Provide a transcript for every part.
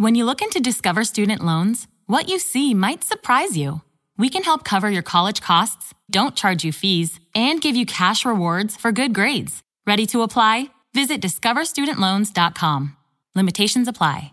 When you look into Discover Student Loans, what you see might surprise you. We can help cover your college costs, don't charge you fees, and give you cash rewards for good grades. Ready to apply? Visit discoverstudentloans.com. Limitations apply.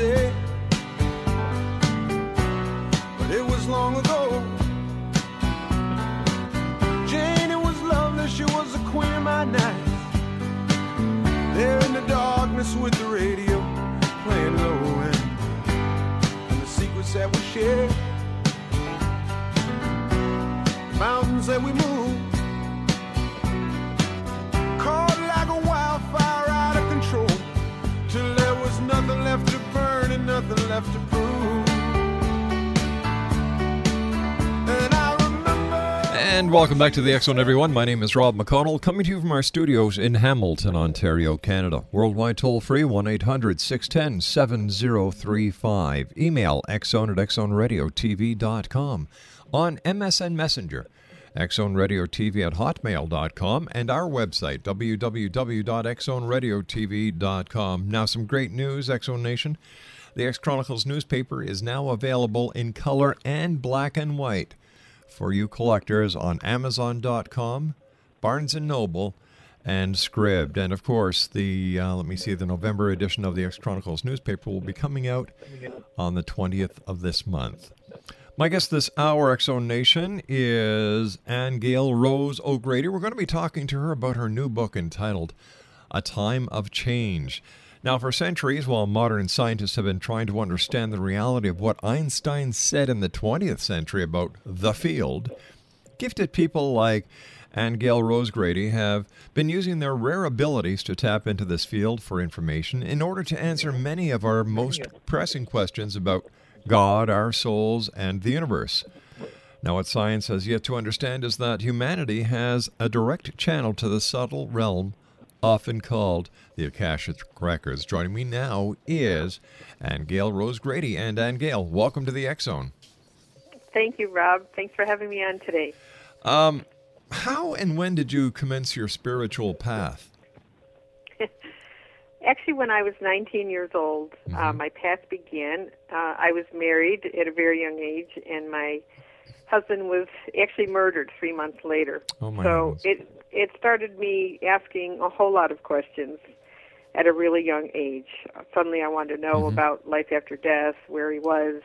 Yesterday, but it was long ago. Jane, it was lovely, she was the queen of my night. There in the darkness with the radio playing low end, and the secrets that we shared, The mountains that we moved. And welcome back to the Zone, everyone. My name is Rob McConnell, coming to you from our studios in Hamilton, Ontario, Canada. Worldwide toll free 1 800 610 7035. Email xzone at xzoneradiotv.com. On MSN Messenger, xzoneradiotv at hotmail.com, and our website, www.xzoneradiotv.com. Now, some great news, Zone Nation. The X Chronicles newspaper is now available in color and black and white for you collectors on Amazon.com, Barnes and Noble, and Scribd. And of course, the uh, let me see, the November edition of the X Chronicles newspaper will be coming out on the 20th of this month. My guest this hour, X Nation, is Aingeal Rose O'Grady. We're going to be talking to her about her new book entitled A Time of Change. Now, for centuries, while modern scientists have been trying to understand the reality of what Einstein said in the 20th century about the field, gifted people like Aingeal Rose Grady have been using their rare abilities to tap into this field for information in order to answer many of our most pressing questions about God, our souls, and the universe. Now, what science has yet to understand is that humanity has a direct channel to the subtle realm often called the Akashic Records. Joining me now is Aingeal Rose Grady. And Aingeal, welcome to the X Zone. Thank you, Rob. Thanks for having me on today. Um, how and when did you commence your spiritual path? Actually, when I was 19 years old, uh, my path began. Uh, I was married at a very young age, and my husband was actually murdered three months later. Oh, my so heavens. it it started me asking a whole lot of questions at a really young age. Suddenly, I wanted to know about life after death, where he was,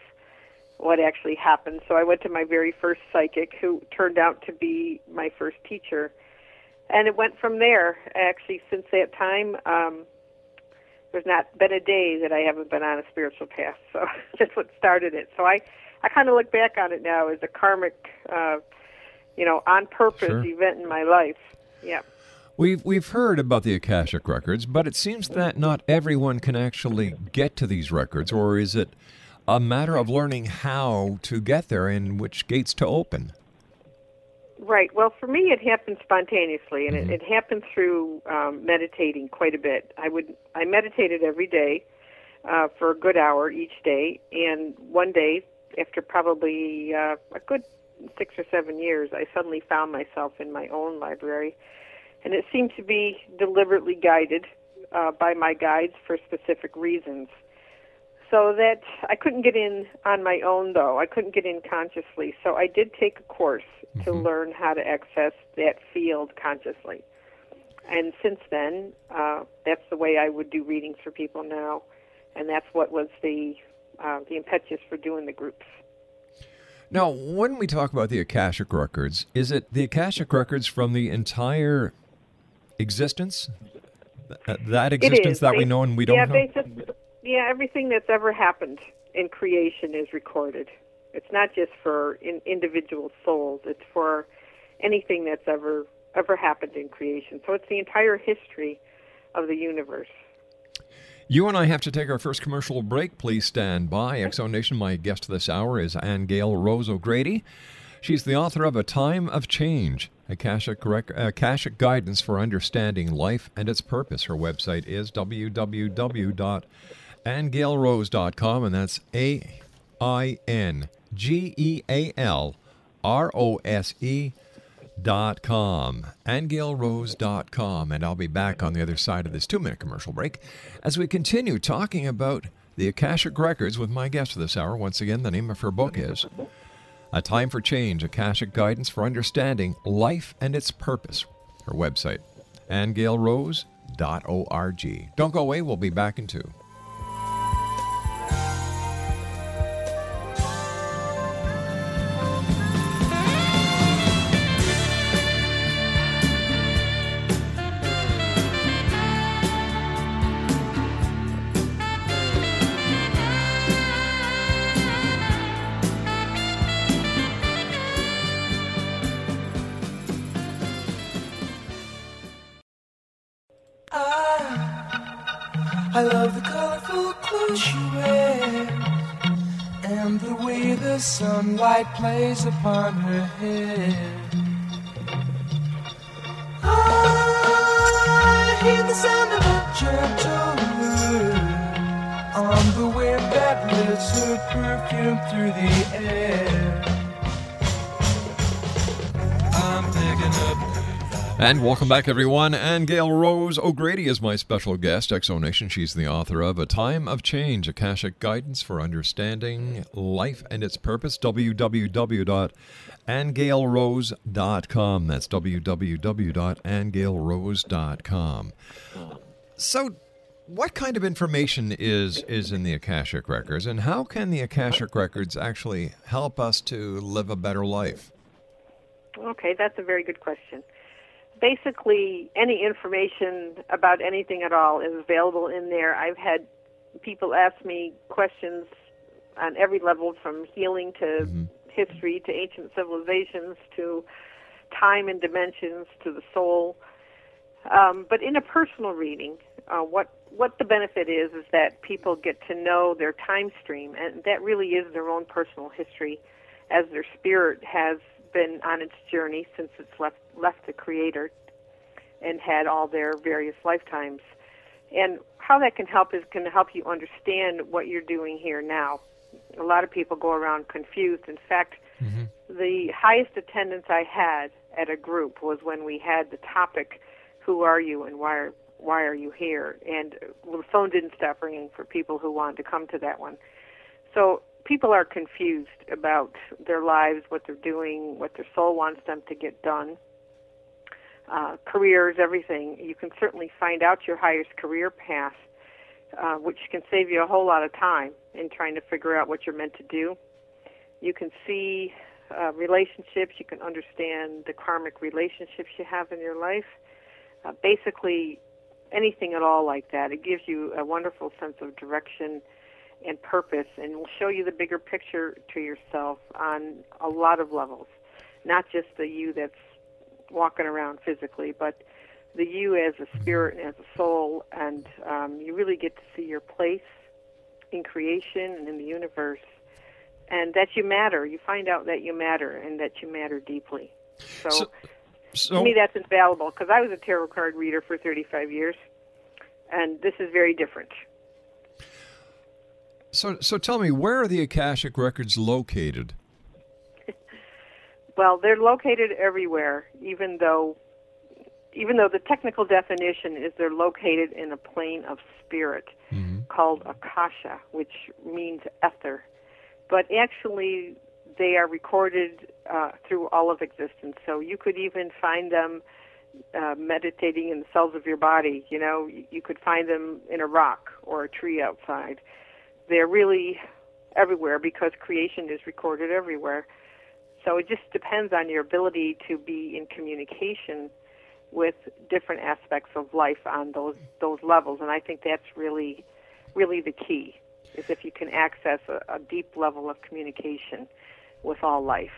what actually happened. So I went to my very first psychic, who turned out to be my first teacher, and it went from there. Actually, since that time. Um, there's not been a day that I haven't been on a spiritual path. So that's what started it. So I, I kind of look back on it now as a karmic, uh, you know, on purpose Sure. event in my life. Yeah. We've we've heard about the Akashic records, but it seems that not everyone can actually get to these records, or is it a matter of learning how to get there and which gates to open? Right. Well, for me, it happened spontaneously, and it, it happened through um, meditating quite a bit. I would I meditated every day uh, for a good hour each day, and one day, after probably uh, a good six or seven years, I suddenly found myself in my own library, and it seemed to be deliberately guided uh, by my guides for specific reasons. So that I couldn't get in on my own, though. I couldn't get in consciously. So I did take a course to learn how to access that field consciously. And since then, uh, that's the way I would do readings for people now, and that's what was the uh, the impetus for doing the groups. Now, when we talk about the Akashic Records, is it the Akashic Records from the entire existence? Uh, that existence that we know and we don't yeah, know? just, yeah, everything that's ever happened in creation is recorded. It's not just for in, individual souls; it's for anything that's ever ever happened in creation. So it's the entire history of the universe. You and I have to take our first commercial break. Please stand by. X Nation, my guest this hour is Aingeal Rose O'Grady. She's the author of A Time of Change, Akashic, Rec- Akashic Guidance for Understanding Life and Its Purpose. Her website is www.aingealrose.com, and that's A I N G E A L R O S E dot com dot com and i'll be back on the other side of this two minute commercial break as we continue talking about the akashic records with my guest for this hour. Once again the name of her book is a time for change akashic guidance for understanding life and its purpose. Her website aingealrose.org don't go away. We'll be back in two And welcome back, everyone. Aingeal Rose O'Grady is my special guest, X Nation. She's the author of A Time of Change, Akashic Guidance for Understanding Life and Its Purpose, www.aingealrose.com. That's www.aingealrose.com. So, what kind of information is, is in the Akashic Records, and how can the Akashic Records actually help us to live a better life? Okay, that's a very good question. Basically, any information about anything at all is available in there. I've had people ask me questions on every level from healing to history to ancient civilizations to time and dimensions to the soul. Um, but in a personal reading, uh, what what the benefit is is that people get to know their time stream, and that really is their own personal history, as their spirit has been on its journey since it's left left the Creator, and had all their various lifetimes. And how that can help is can help you understand what you're doing here now. A lot of people go around confused. In fact, mm-hmm. the highest attendance I had at a group was when we had the topic, "Who are you and why are why are you here?" And uh, well, the phone didn't stop ringing for people who wanted to come to that one. So people are confused about their lives, what they're doing, what their soul wants them to get done, uh, careers, everything. You can certainly find out your highest career path, uh, which can save you a whole lot of time in trying to figure out what you're meant to do. You can see uh, relationships. You can understand the karmic relationships you have in your life. Uh, basically, anything at all like that. It gives you a wonderful sense of direction and purpose and will show you the bigger picture to yourself on a lot of levels. Not just the you that's walking around physically, but the you as a spirit and as a soul, and um, you really get to see your place in creation and in the universe, and that you matter. You find out that you matter and that you matter deeply. So, So- So to me, that's infallible because I was a tarot card reader for 35 years, and this is very different. So so tell me, where are the Akashic records located? Well, they're located everywhere, even though even though the technical definition is they're located in a plane of spirit called akasha, which means ether. But actually, they are recorded uh, through all of existence. So you could even find them uh, meditating in the cells of your body. You know, you, you could find them in a rock or a tree outside. They're really everywhere because creation is recorded everywhere. So it just depends on your ability to be in communication with different aspects of life on those those levels, and I think that's really, really the key. Is if you can access a, a deep level of communication with all life.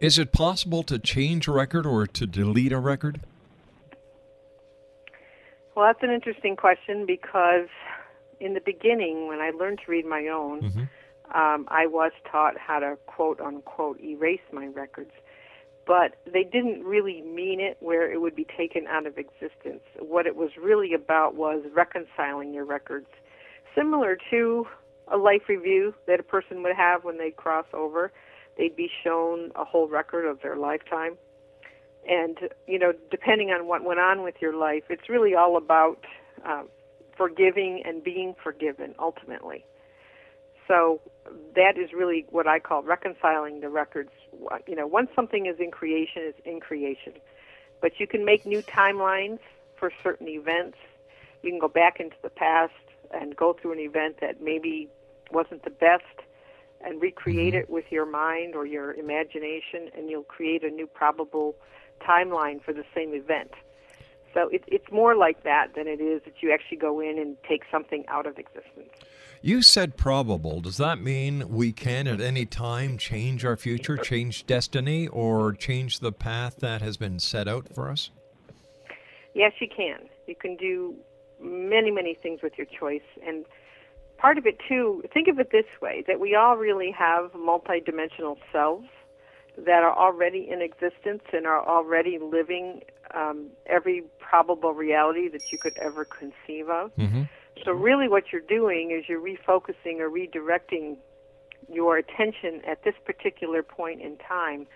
Is it possible to change a record or to delete a record? Well, that's an interesting question because in the beginning, when I learned to read my own, um, I was taught how to quote unquote erase my records. But they didn't really mean it where it would be taken out of existence. What it was really about was reconciling your records, similar to a life review that a person would have when they cross over. They'd be shown a whole record of their lifetime and you know depending on what went on with your life it's really all about uh, forgiving and being forgiven ultimately. So that is really what i call reconciling the records. You know once something is in creation it's in creation. But you can make new timelines for certain events. You can go back into the past and go through an event that maybe wasn't the best and recreate mm-hmm. it with your mind or your imagination, and you'll create a new probable timeline for the same event. So it, it's more like that than it is that you actually go in and take something out of existence. You said probable. Does that mean we can at any time change our future, change destiny, or change the path that has been set out for us? Yes, you can. You can do many, many things with your choice. And part of it, too, think of it this way that we all really have multidimensional selves that are already in existence and are already living um, every probable reality that you could ever conceive of. So, really, what you're doing is you're refocusing or redirecting your attention at this particular point in time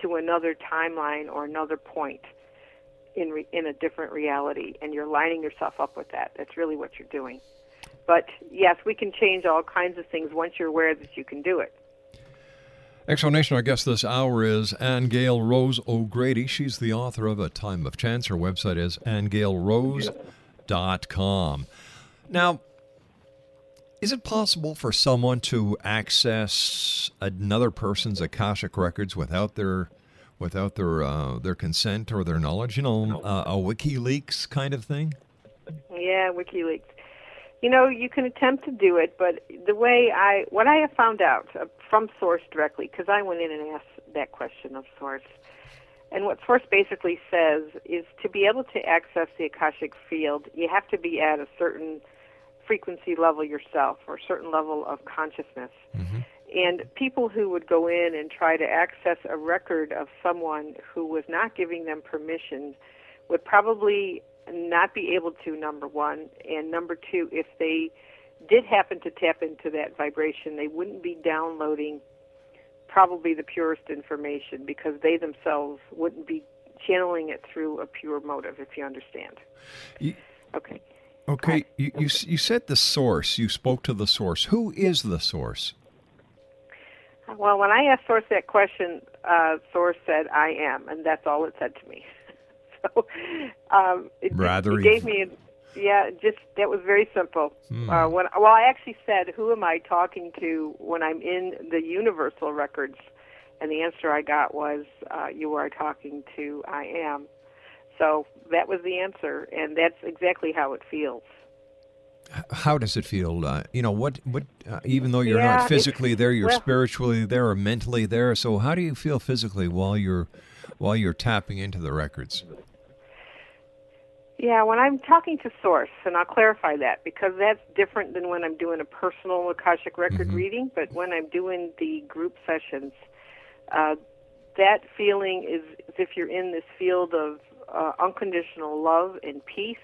to another timeline or another point in re- in a different reality, and you're lining yourself up with that. That's really what you're doing. But yes, we can change all kinds of things once you're aware that you can do it. X Nation, our guest this hour is Aingeal Rose O'Grady. She's the author of A Time of Chance. Her website is aingealrose.com. Now, is it possible for someone to access another person's Akashic records without their without their uh, their consent or their knowledge? You know, uh, a WikiLeaks kind of thing. Yeah, WikiLeaks. You know, you can attempt to do it, but the way I, what I have found out uh, from Source directly, because I went in and asked that question of Source, and what Source basically says is to be able to access the Akashic field, you have to be at a certain frequency level yourself or a certain level of consciousness. And people who would go in and try to access a record of someone who was not giving them permission would probably not be able to, number one. And number two, if they did happen to tap into that vibration, they wouldn't be downloading probably the purest information because they themselves wouldn't be channeling it through a pure motive, if you understand. You- Okay. Okay, you, you you said the source. You spoke to the source. Who is the source? Well, when I asked Source that question, uh, Source said, "I am," and that's all it said to me. So um, it, Rather it gave me, a, yeah, just that was very simple. Uh, when well, I actually said, "Who am I talking to?" When I'm in the Universal records, and the answer I got was, uh, "You are talking to I am." So that was the answer, and that's exactly how it feels. How does it feel? Uh, you know, what what? Uh, even though you're Yeah, not physically there, you're well- spiritually there or mentally there. So how do you feel physically while you're while you're tapping into the records? Yeah, when I'm talking to Source, and I'll clarify that because that's different than when I'm doing a personal Akashic record reading. But when I'm doing the group sessions, uh, that feeling is as if you're in this field of uh, unconditional love and peace,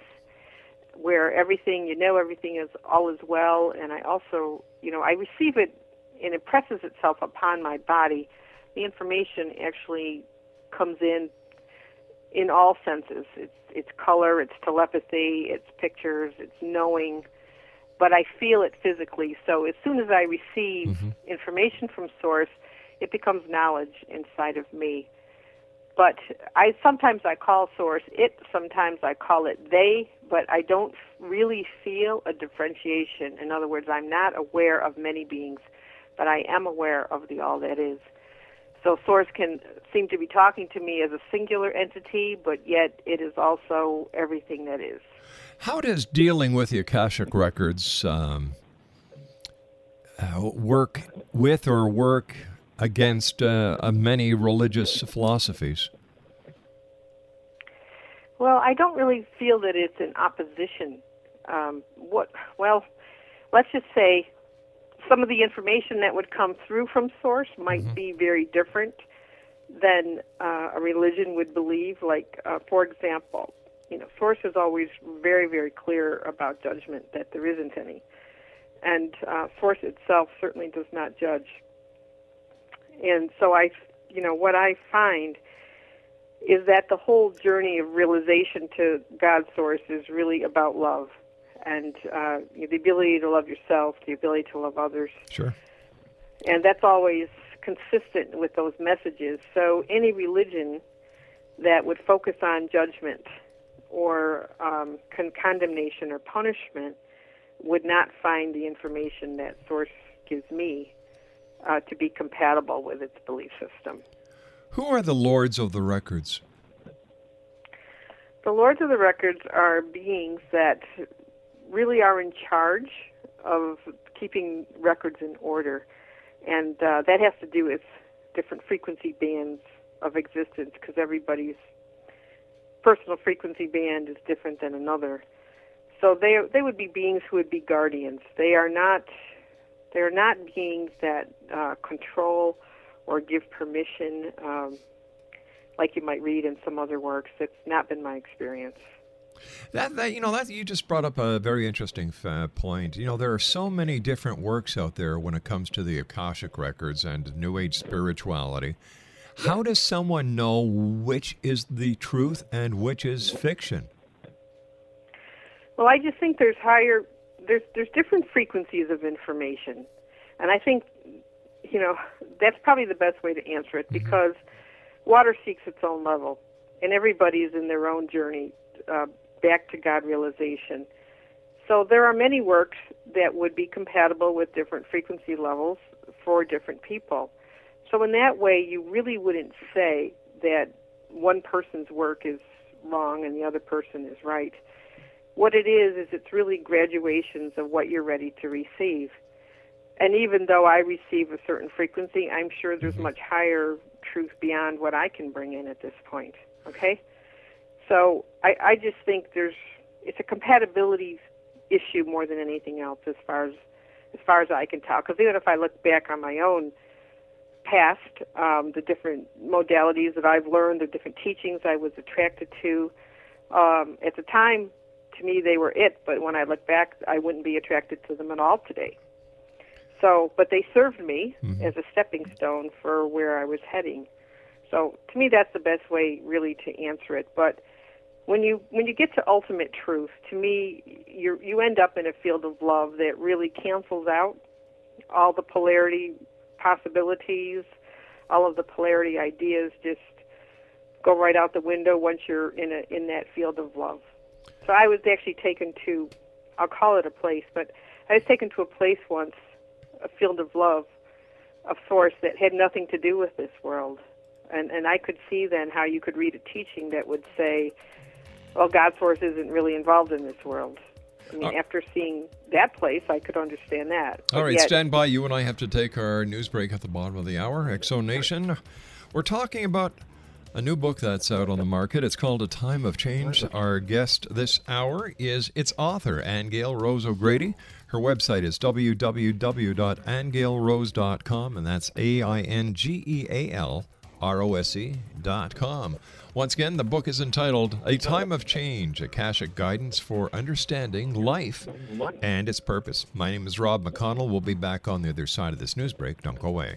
where everything you know, everything is all is well. And I also, you know, I receive it and it presses itself upon my body. The information actually comes in in all senses. It's it's color, it's telepathy, it's pictures, it's knowing, but I feel it physically. So as soon as I receive mm-hmm. information from source, it becomes knowledge inside of me. But I sometimes I call source it, sometimes I call it they, but I don't really feel a differentiation. In other words, I'm not aware of many beings, but I am aware of the all that is. So source can seem to be talking to me as a singular entity, but yet it is also everything that is. How does dealing with the Akashic records um, uh, work with or work against uh, uh, many religious philosophies? Well, I don't really feel that it's in opposition. Um, what? Well, let's just say some of the information that would come through from source might mm-hmm. be very different than uh, a religion would believe. Like, uh, for example, you know, source is always very, very clear about judgment that there isn't any, and uh, source itself certainly does not judge. And so I, you know, what I find is that the whole journey of realization to God's source is really about love and uh, the ability to love yourself, the ability to love others. Sure. And that's always consistent with those messages. So any religion that would focus on judgment or um, con- condemnation or punishment would not find the information that Source gives me uh, to be compatible with its belief system. Who are the lords of the records? The lords of the records are beings that really are in charge of keeping records in order, and uh, that has to do with different frequency bands of existence because everybody's personal frequency band is different than another. So they they would be beings who would be guardians. They are not they are not beings that uh, control or give permission, um, like you might read in some other works. It's not been my experience. That, that you know that you just brought up a very interesting uh, point. You know there are so many different works out there when it comes to the akashic records and New Age spirituality. How does someone know which is the truth and which is fiction? Well, I just think there's higher there's there's different frequencies of information, and I think you know that's probably the best way to answer it mm-hmm. because mm-hmm. water seeks its own level, and everybody's in their own journey uh, back to God realization. So there are many works that would be compatible with different frequency levels for different people. So in that way, you really wouldn't say that one person's work is wrong and the other person is right. What it is is it's really graduations of what you're ready to receive. And even though I receive a certain frequency, I'm sure there's mm-hmm. much higher truth beyond what I can bring in at this point. Okay? So I, I just think there's it's a compatibility issue more than anything else as far as as far as I can tell. Because even if I look back on my own past, um, the different modalities that I've learned, the different teachings I was attracted to, um, at the time, to me they were it. But when I look back, I wouldn't be attracted to them at all today. So, but they served me mm-hmm. as a stepping stone for where I was heading. So, to me, that's the best way really to answer it. But when you when you get to ultimate truth, to me, you you end up in a field of love that really cancels out all the polarity possibilities, all of the polarity ideas just go right out the window once you're in a in that field of love. So I was actually taken to, I'll call it a place, but I was taken to a place once, a field of love, of source that had nothing to do with this world, and and I could see then how you could read a teaching that would say well, God Source isn't really involved in this world. I mean, uh, after seeing that place, I could understand that. All right, yet, stand by. You and I have to take our news break at the bottom of the hour. Zone Nation. We're talking about a new book that's out on the market. It's called A Time of Change. Our guest this hour is its author, Aingeal Rose O'Grady. Her website is www.aingealrose.com, and that's A I N G E A L R O S E dot com. Once again, the book is entitled A Time of Change A Akashic Guidance for Understanding Life and Its Purpose. My name is Rob McConnell. We'll be back on the other side of this news break. Don't go away.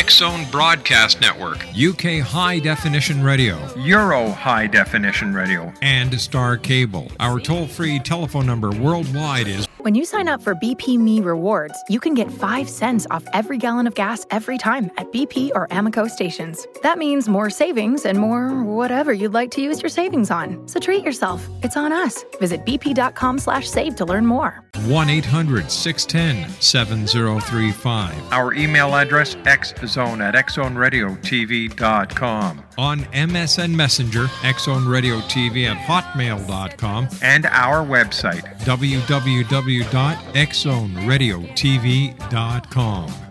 Zone Broadcast Network, UK High Definition Radio, Euro High Definition Radio, and Star Cable. Our toll free telephone number worldwide is when you sign up for BP Me Rewards, you can get 5 cents off every gallon of gas every time at BP or Amoco stations. That means more savings and more whatever you'd like to use your savings on. So treat yourself. It's on us. Visit bp.com slash save to learn more. 1 800 610 7035. Our email address, xzone at xzoneradiotv.com. On MSN Messenger, Radio TV at hotmail.com. And our website, www.xzoneradiotv.com.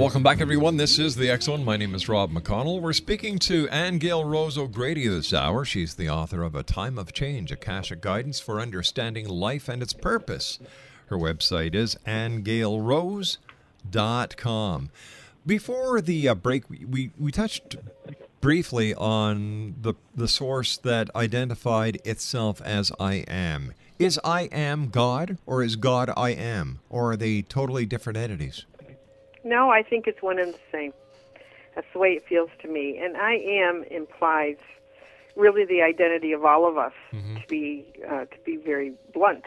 welcome back, everyone. This is the Zone. My name is Rob McConnell. We're speaking to Aingeal Rose O'Grady this hour. She's the author of A Time of Change, A Akashic Guidance for Understanding Life and Its Purpose. Her website is aingealrose.com. Before the uh, break, we, we touched briefly on the, the source that identified itself as I am. Is I am God, or is God I am? Or are they totally different entities? No, I think it's one and the same. That's the way it feels to me. And I am implies really the identity of all of us to be uh, to be very blunt.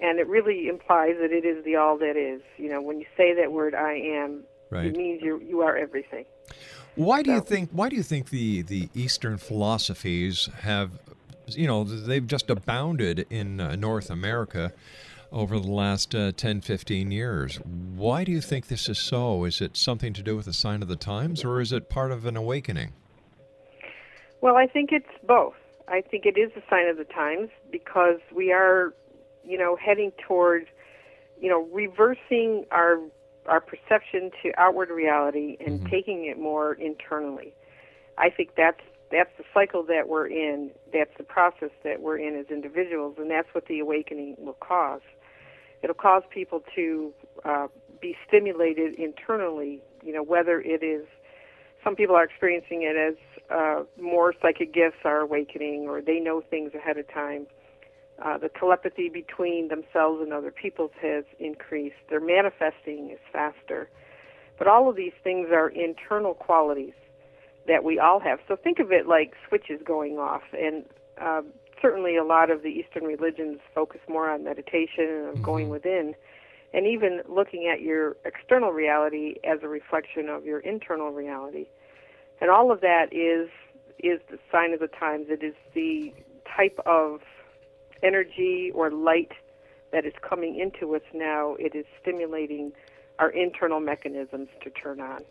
And it really implies that it is the all that is. You know, when you say that word I am, Right. it means you you are everything. Why do you think? Why do you think the the Eastern philosophies have, you know, they've just abounded in uh, North America over the last uh, 10, 15 years? Why do you think this is so? Is it something to do with the sign of the times, or is it part of an awakening? Well, I think it's both. I think it is a sign of the times because we are, you know, heading toward, you know, reversing our our perception to outward reality and taking it more internally. I think that's that's the cycle that we're in. That's the process that we're in as individuals, and that's what the awakening will cause. It'll cause people to uh, be stimulated internally. You know, whether it is some people are experiencing it as uh, more psychic gifts are awakening, or they know things ahead of time. Uh, the telepathy between themselves and other peoples has increased. Their manifesting is faster. But all of these things are internal qualities that we all have. So think of it like switches going off. And uh, certainly a lot of the Eastern religions focus more on meditation and of going mm-hmm. within, and even looking at your external reality as a reflection of your internal reality. And all of that is is the sign of the times. It is the type of energy or light that is coming into us now. It is stimulating our internal mechanisms to turn on.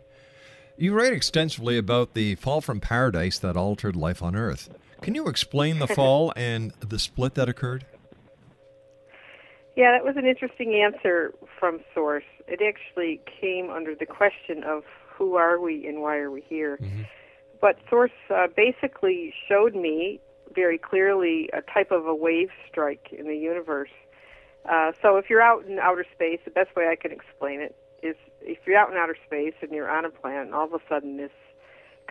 You write extensively about the fall from paradise that altered life on Earth. Can you explain the fall and the split that occurred? Yeah, that was an interesting answer from Source. It actually came under the question of who are we and why are we here. Mm-hmm. But Source uh, basically showed me very clearly a type of a wave strike in the universe. Uh, so if you're out in outer space, the best way I can explain it is if you're out in outer space and you're on a planet, and all of a sudden this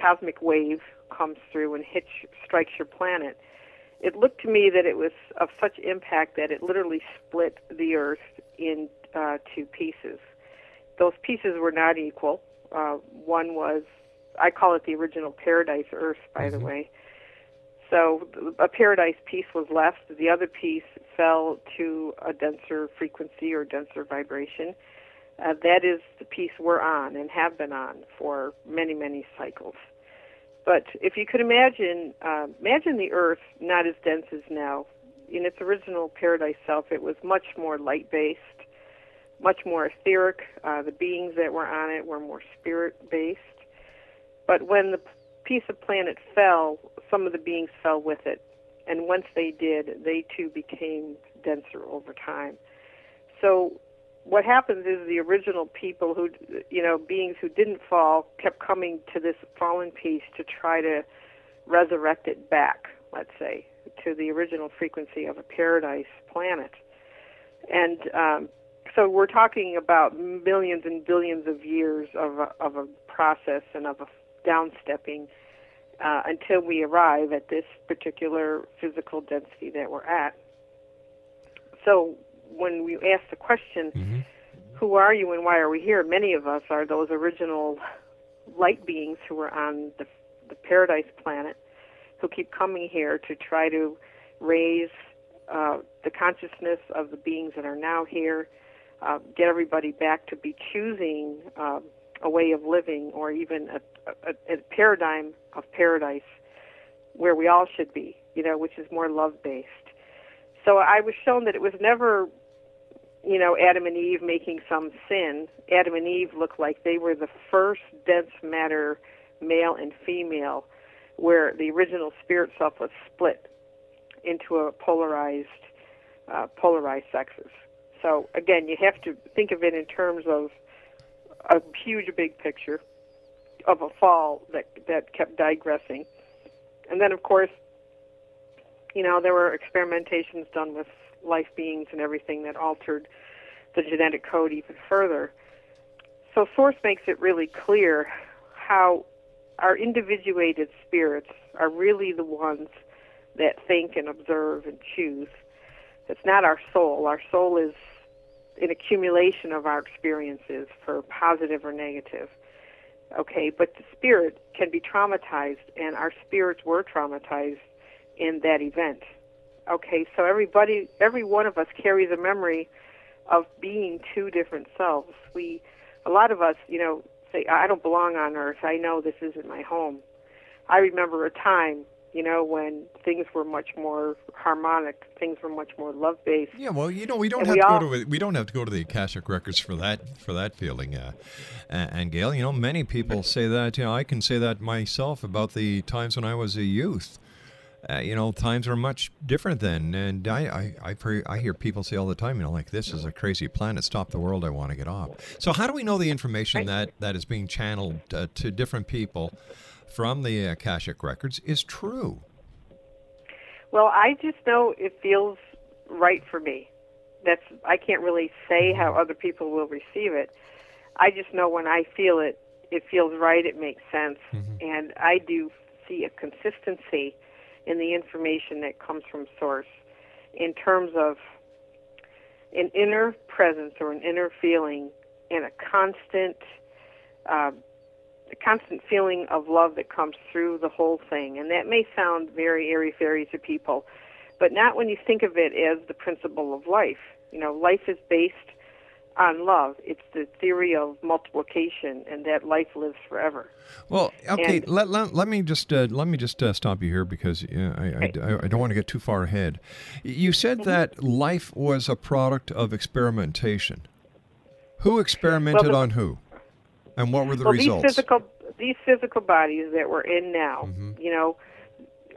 cosmic wave comes through and hits, strikes your planet, it looked to me that it was of such impact that it literally split the Earth into uh, pieces. Those pieces were not equal. Uh, one was, I call it the original paradise Earth, by mm-hmm. the way. So a paradise piece was left. The other piece fell to a denser frequency or denser vibration. Uh, that is the piece we're on and have been on for many, many cycles. But if you could imagine, uh, imagine the Earth not as dense as now. In its original paradise self, it was much more light-based, much more etheric. Uh, the beings that were on it were more spirit-based. But when the piece of planet fell, some of the beings fell with it. And once they did, they too became denser over time. So what happens is the original people who, you know, beings who didn't fall kept coming to this fallen piece to try to resurrect it back, let's say, to the original frequency of a paradise planet. And um, so we're talking about millions and billions of years of a, of a process and of a downstepping uh, until we arrive at this particular physical density that we're at. So when we ask the question, mm-hmm. who are you and why are we here? Many of us are those original light beings who were on the, the paradise planet who keep coming here to try to raise uh, the consciousness of the beings that are now here, uh, get everybody back to be choosing uh, a way of living or even a, a, a paradigm of paradise where we all should be, you know, which is more love based. So I was shown that it was never, you know, Adam and Eve making some sin. Adam and Eve looked like they were the first dense matter, male and female, where the original spirit self was split into a polarized, uh, polarized sexes. So again, you have to think of it in terms of a huge big picture of a fall that that kept digressing. And then of course you know, there were experimentations done with life beings and everything that altered the genetic code even further. So Source makes it really clear how our individuated spirits are really the ones that think and observe and choose. It's not our soul. Our soul is an accumulation of our experiences for positive or negative. Okay, but the spirit can be traumatized, and our spirits were traumatized in that event. Okay, so everybody, every one of us carries a memory of being two different selves. We, a lot of us, you know, say, I don't belong on earth. I know this isn't my home. I remember a time, you know, when things were much more harmonic, things were much more love based. Yeah, well, you know, we don't and have we to all, go to we don't have to go to the Akashic records for that for that feeling. Uh, and, and Gail, you know, many people say that. You know, I can say that myself about the times when I was a youth uh, you know, times are much different then. And I, I, I, I, hear people say all the time, you know, like, this is a crazy planet. Stop the world. I want to get off. So, how do we know the information that, that is being channeled uh, to different people from the Akashic Records is true? Well, I just know it feels right for me. That's I can't really say how other people will receive it. I just know when I feel it, it feels right. It makes sense, mm-hmm. and I do see a consistency in the information that comes from source in terms of an inner presence or an inner feeling and a constant uh, a constant feeling of love that comes through the whole thing. And that may sound very airy fairy to people but not when you think of it as the principle of life. You know life is based on love. It's the theory of multiplication, and that life lives forever. Well, okay. And, let, let, let me just uh, let me just uh, stop you here because uh, I, I, I, I, don't want to get too far ahead. You said mm-hmm. that life was a product of experimentation. Who experimented well, the, on who, and what were the well, results? These physical these physical bodies that we're in now, you know,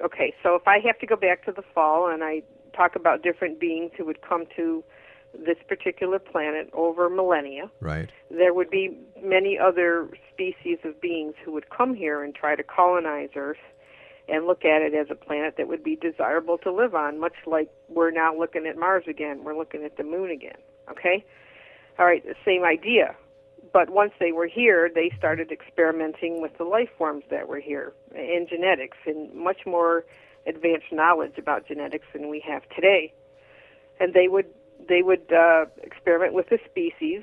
okay, so if I have to go back to the fall and I talk about different beings who would come to this particular planet over millennia, Right. there would be many other species of beings who would come here and try to colonize Earth and look at it as a planet that would be desirable to live on, much like we're now looking at Mars again, we're looking at the moon again. Okay? All right, the same idea. But once they were here, they started experimenting with the life forms that were here and genetics and much more advanced knowledge about genetics than we have today. And they would they would uh, experiment with the species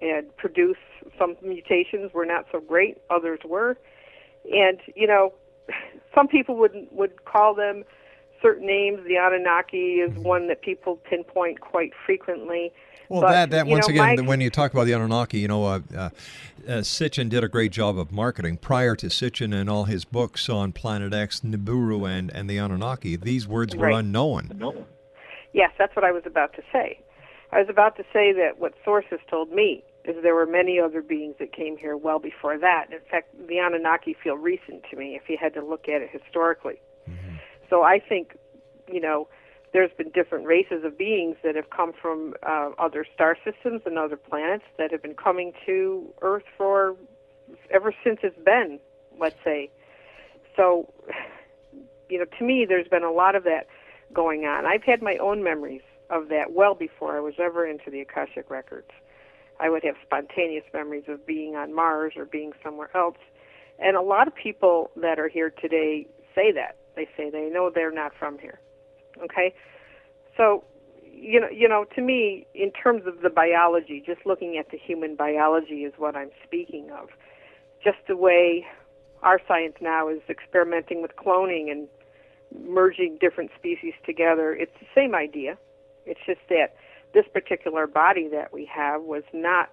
and produce some mutations were not so great, others were. And you know, some people would would call them certain names. The Anunnaki is one that people pinpoint quite frequently. Well, But, that, that once know, again, my- when you talk about the Anunnaki, you know, uh, uh, uh, Sitchin did a great job of marketing. Prior to Sitchin and all his books on Planet X, Nibiru, and, and the Anunnaki, these words were Right. unknown. Yes, that's what I was about to say. I was about to say that what sources told me is there were many other beings that came here well before that. In fact, the Anunnaki feel recent to me if you had to look at it historically. So I think, you know, there's been different races of beings that have come from uh, other star systems and other planets that have been coming to Earth for ever since it's been, let's say. So, you know, to me, there's been a lot of that going on. I've had my own memories of that well before I was ever into the Akashic Records. I would have spontaneous memories of being on Mars or being somewhere else. And a lot of people that are here today say that. They say they know they're not from here. Okay? So, you know, you know, to me, in terms of the biology, just looking at the human biology is what I'm speaking of. Just the way our science now is experimenting with cloning and merging different species together. It's the same idea. It's just that this particular body that we have was not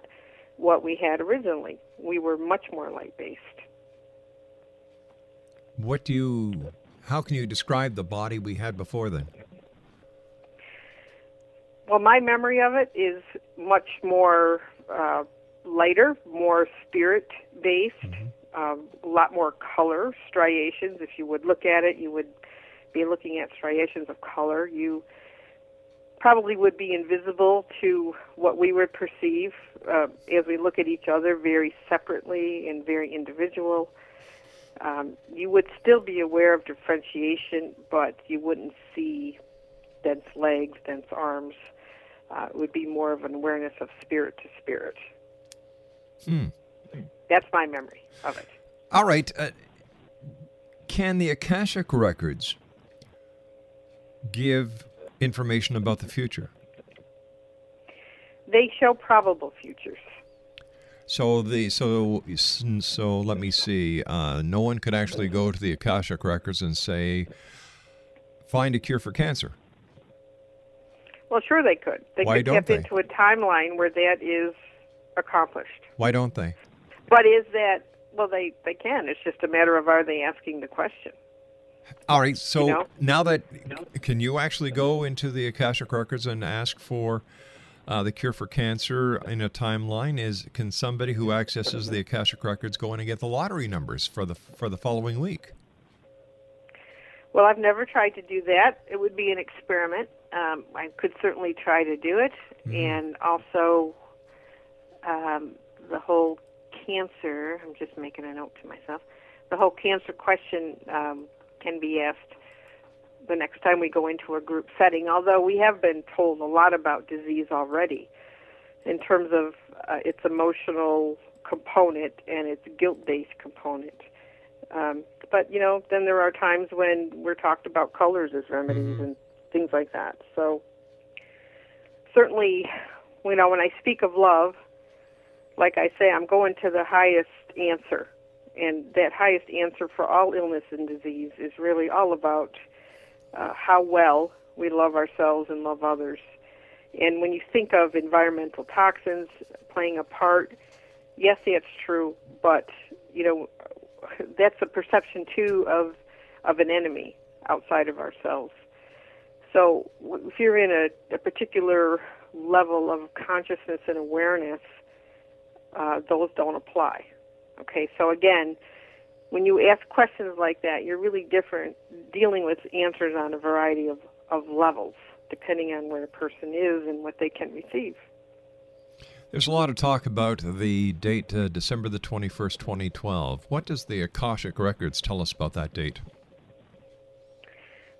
what we had originally. We were much more light based. What do you, how can you describe the body we had before then? Well, my memory of it is much more uh, lighter, more spirit based, um, a lot more color, striations. If you would look at it, you would be looking at striations of color. You probably would be invisible to what we would perceive uh, as we look at each other very separately and very individual. Um, you would still be aware of differentiation, but you wouldn't see dense legs, dense arms. Uh, it would be more of an awareness of spirit to spirit. Hmm. That's my memory of it. All right. Uh, can the Akashic Records give information about the future? They show probable futures. So the so so let me see. Uh, no one could actually go to the Akashic Records and say, "Find a cure for cancer." Well, sure they could. They Why could don't step they? into a timeline where that is accomplished. Why don't they? But is that well? They they can. It's just a matter of are they asking the question. All right. So You know? now that can you actually go into the Akashic Records and ask for uh, the cure for cancer in a timeline? Is can somebody who accesses the Akashic Records go in and get the lottery numbers for the for the following week? Well, I've never tried to do that. It would be an experiment. Um, I could certainly try to do it, and also um, the whole cancer. I'm just making a note to myself. The whole cancer question um, can be asked the next time we go into a group setting. Although we have been told a lot about disease already, in terms of uh, its emotional component and its guilt-based component. Um, but you know, then there are times when we're talked about colors as remedies and things like that. So certainly, you know, when I speak of love, like I say, I'm going to the highest answer, and that highest answer for all illness and disease is really all about uh, how well we love ourselves and love others. And when you think of environmental toxins playing a part, yes, that's true, but you know, that's a perception too of of an enemy outside of ourselves. So if you're in a, a particular level of consciousness and awareness, uh, those don't apply. Okay, so again, when you ask questions like that, you're really different, dealing with answers on a variety of, of levels, depending on where a person is and what they can receive. There's a lot of talk about the date, uh, December the 21st, 2012. What does the Akashic Records tell us about that date?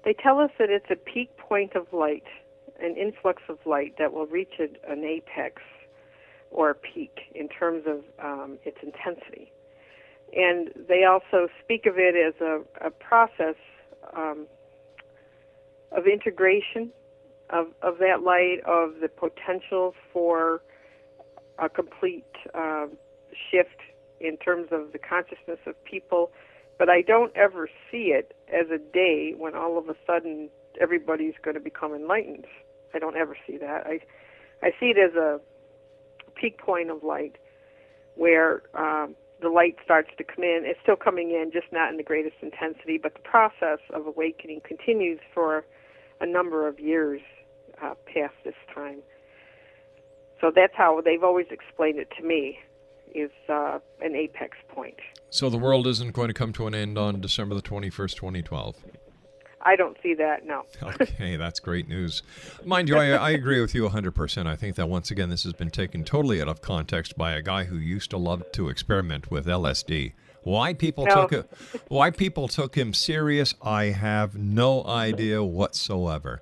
They tell us that it's a peak point of light, an influx of light that will reach an apex or peak in terms of um, its intensity. And they also speak of it as a, a process um, of integration of, of that light, of the potential for a complete uh, shift in terms of the consciousness of people. But I don't ever see it as a day when all of a sudden everybody's going to become enlightened. I don't ever see that. I, I see it as a peak point of light where um, the light starts to come in. It's still coming in, just not in the greatest intensity, but the process of awakening continues for a number of years uh, past this time. So that's how they've always explained it to me, is uh, an apex point. So the world isn't going to come to an end on December the 21st, 2012? I don't see that, no. okay, that's great news. Mind you, I, I, agree with you 100%. I think that once again, this has been taken totally out of context by a guy who used to love to experiment with LSD. Why people no. took it, why people took him serious, I have no idea whatsoever.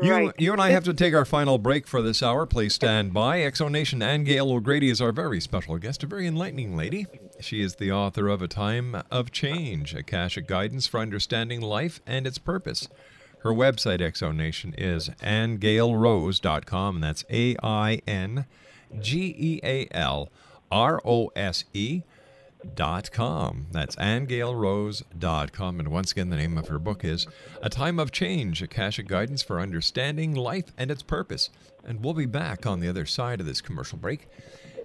You, right. you and I have to take our final break for this hour. Please stand by. X Nation Anne Gail O'Grady is our very special guest, a very enlightening lady. She is the author of A Time of Change, a Akashic Guidance for Understanding Life and Its Purpose. Her website, X Nation, is aingealrose.com, and that's A I N G E A L R O S E dot com. That's aingealrose.com. And once again, the name of her book is A Time of Change, Akashic Guidance for Understanding Life and Its Purpose. And we'll be back on the other side of this commercial break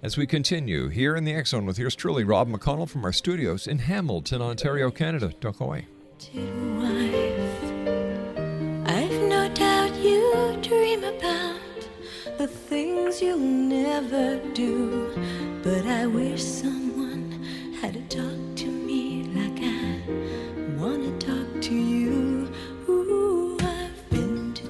as we continue here in the Zone with yours truly, Rob McConnell from our studios in Hamilton, Ontario, Canada. Don't go away. I've no doubt you dream about the things you'll never do, but I wish someone talk to me like I wanna talk to you. Ooh, I've been to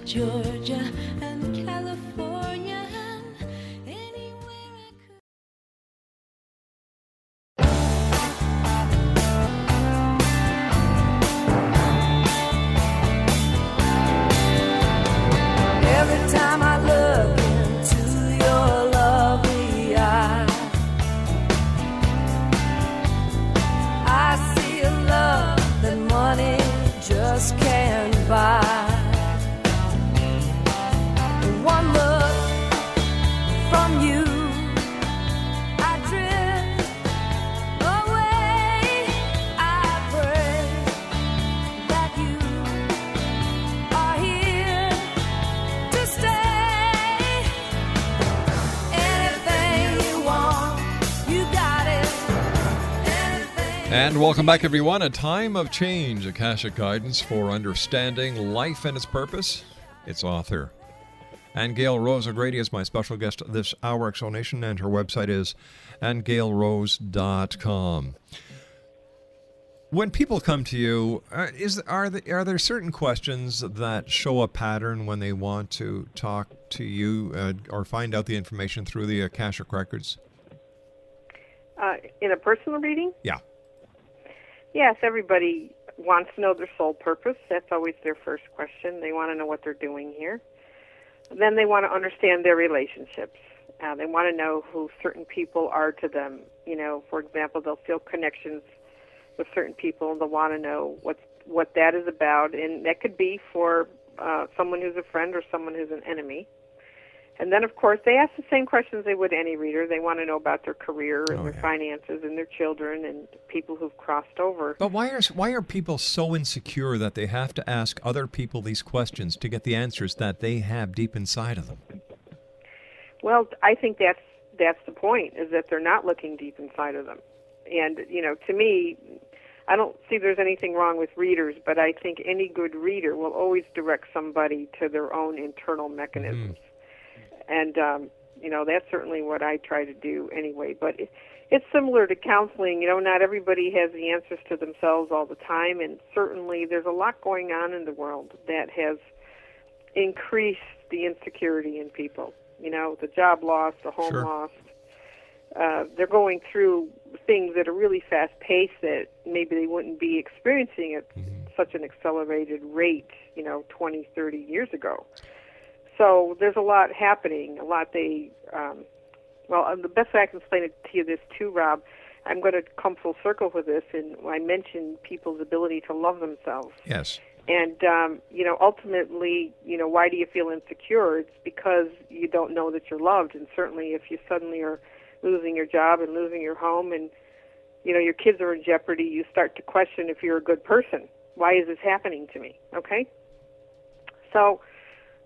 And welcome back, everyone. A time of change, Akashic guidance for understanding life and its purpose. Its author. Aingeal Rose O'Grady is my special guest this hour, X Nation, and her website is aingealrose.com. When people come to you, uh, is are there, are there certain questions that show a pattern when they want to talk to you uh, or find out the information through the Akashic records? Uh, in a personal reading? Yeah. Yes, everybody wants to know their sole purpose. That's always their first question. They want to know what they're doing here. Then they want to understand their relationships. Uh, they want to know who certain people are to them. You know, for example, they'll feel connections with certain people, and they'll want to know what what that is about. And that could be for uh, someone who's a friend or someone who's an enemy. And then, of course, they ask the same questions they would any reader. They want to know about their career and Oh, their yeah. finances and their children and people who've crossed over. But why are why are people so insecure that they have to ask other people these questions to get the answers that they have deep inside of them? Well, I think that's that's the point is that they're not looking deep inside of them. And you know, to me, I don't see there's anything wrong with readers, but I think any good reader will always direct somebody to their own internal mechanisms. Hmm. And um, you know, that's certainly what I try to do anyway. But it, it's similar to counseling. You know, not everybody has the answers to themselves all the time, and certainly there's a lot going on in the world that has increased the insecurity in people. You know, the job loss, the home Sure. loss. Uh, they're going through things at a really fast pace that maybe they wouldn't be experiencing at such an accelerated rate, you know, 20, 30 years ago. So there's a lot happening, a lot they, um, well, uh, the best way I can explain it to you this too, Rob, I'm going to come full circle with this, and I mentioned people's ability to love themselves. Yes. And um, you know, ultimately, you know, why do you feel insecure? It's because you don't know that you're loved, and certainly, if you suddenly are losing your job and losing your home, and you know your kids are in jeopardy, you start to question if you're a good person. Why is this happening to me? Okay. So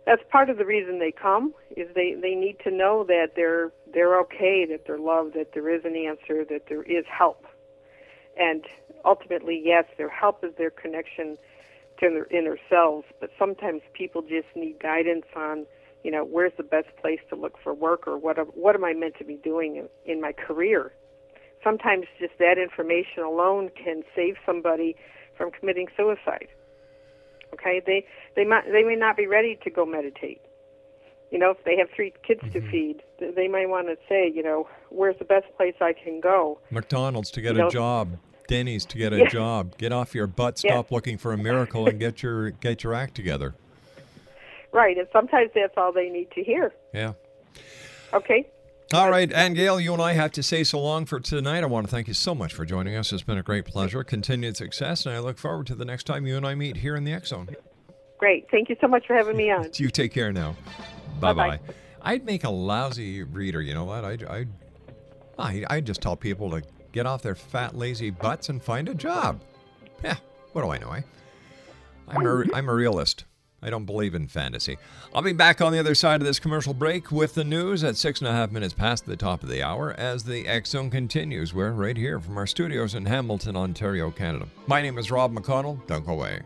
that's part of the reason they come is they they need to know that they're they're okay, that they're loved, that there is an answer, that there is help, and ultimately, yes, their help is their connection to their inner selves. But sometimes people just need guidance on, you know, where's the best place to look for work, or what what am I meant to be doing in, in my career. Sometimes just that information alone can save somebody from committing suicide. Okay, they they might they may not be ready to go meditate. You know, if they have three kids to mm-hmm. feed, they may want to say, you know, where's the best place I can go? McDonald's to get You a know- job. Denny's to get a Yeah. job. Get off your butt. Yeah. Stop looking for a miracle and get your get your act together. Right, and sometimes that's all they need to hear. Yeah. Okay. All right, Aingeal, you and I have to say so long for tonight. I want to thank you so much for joining us. It's been a great pleasure. Continued success, and I look forward to the next time you and I meet here in the X Zone. Great. Thank you so much for having me on. You take care now. Bye Bye-bye. I'd make a lousy reader. You know what? I'd, I'd, I, I'd just tell people to get off their fat, lazy butts and find a job. Yeah, what do I know? Eh? I'm a, I'm a realist. I don't believe in fantasy. I'll be back on the other side of this commercial break with the news at six and a half minutes past the top of the hour as the X Zone continues. We're right here from our studios in Hamilton, Ontario, Canada. My name is Rob McConnell. Don't go away.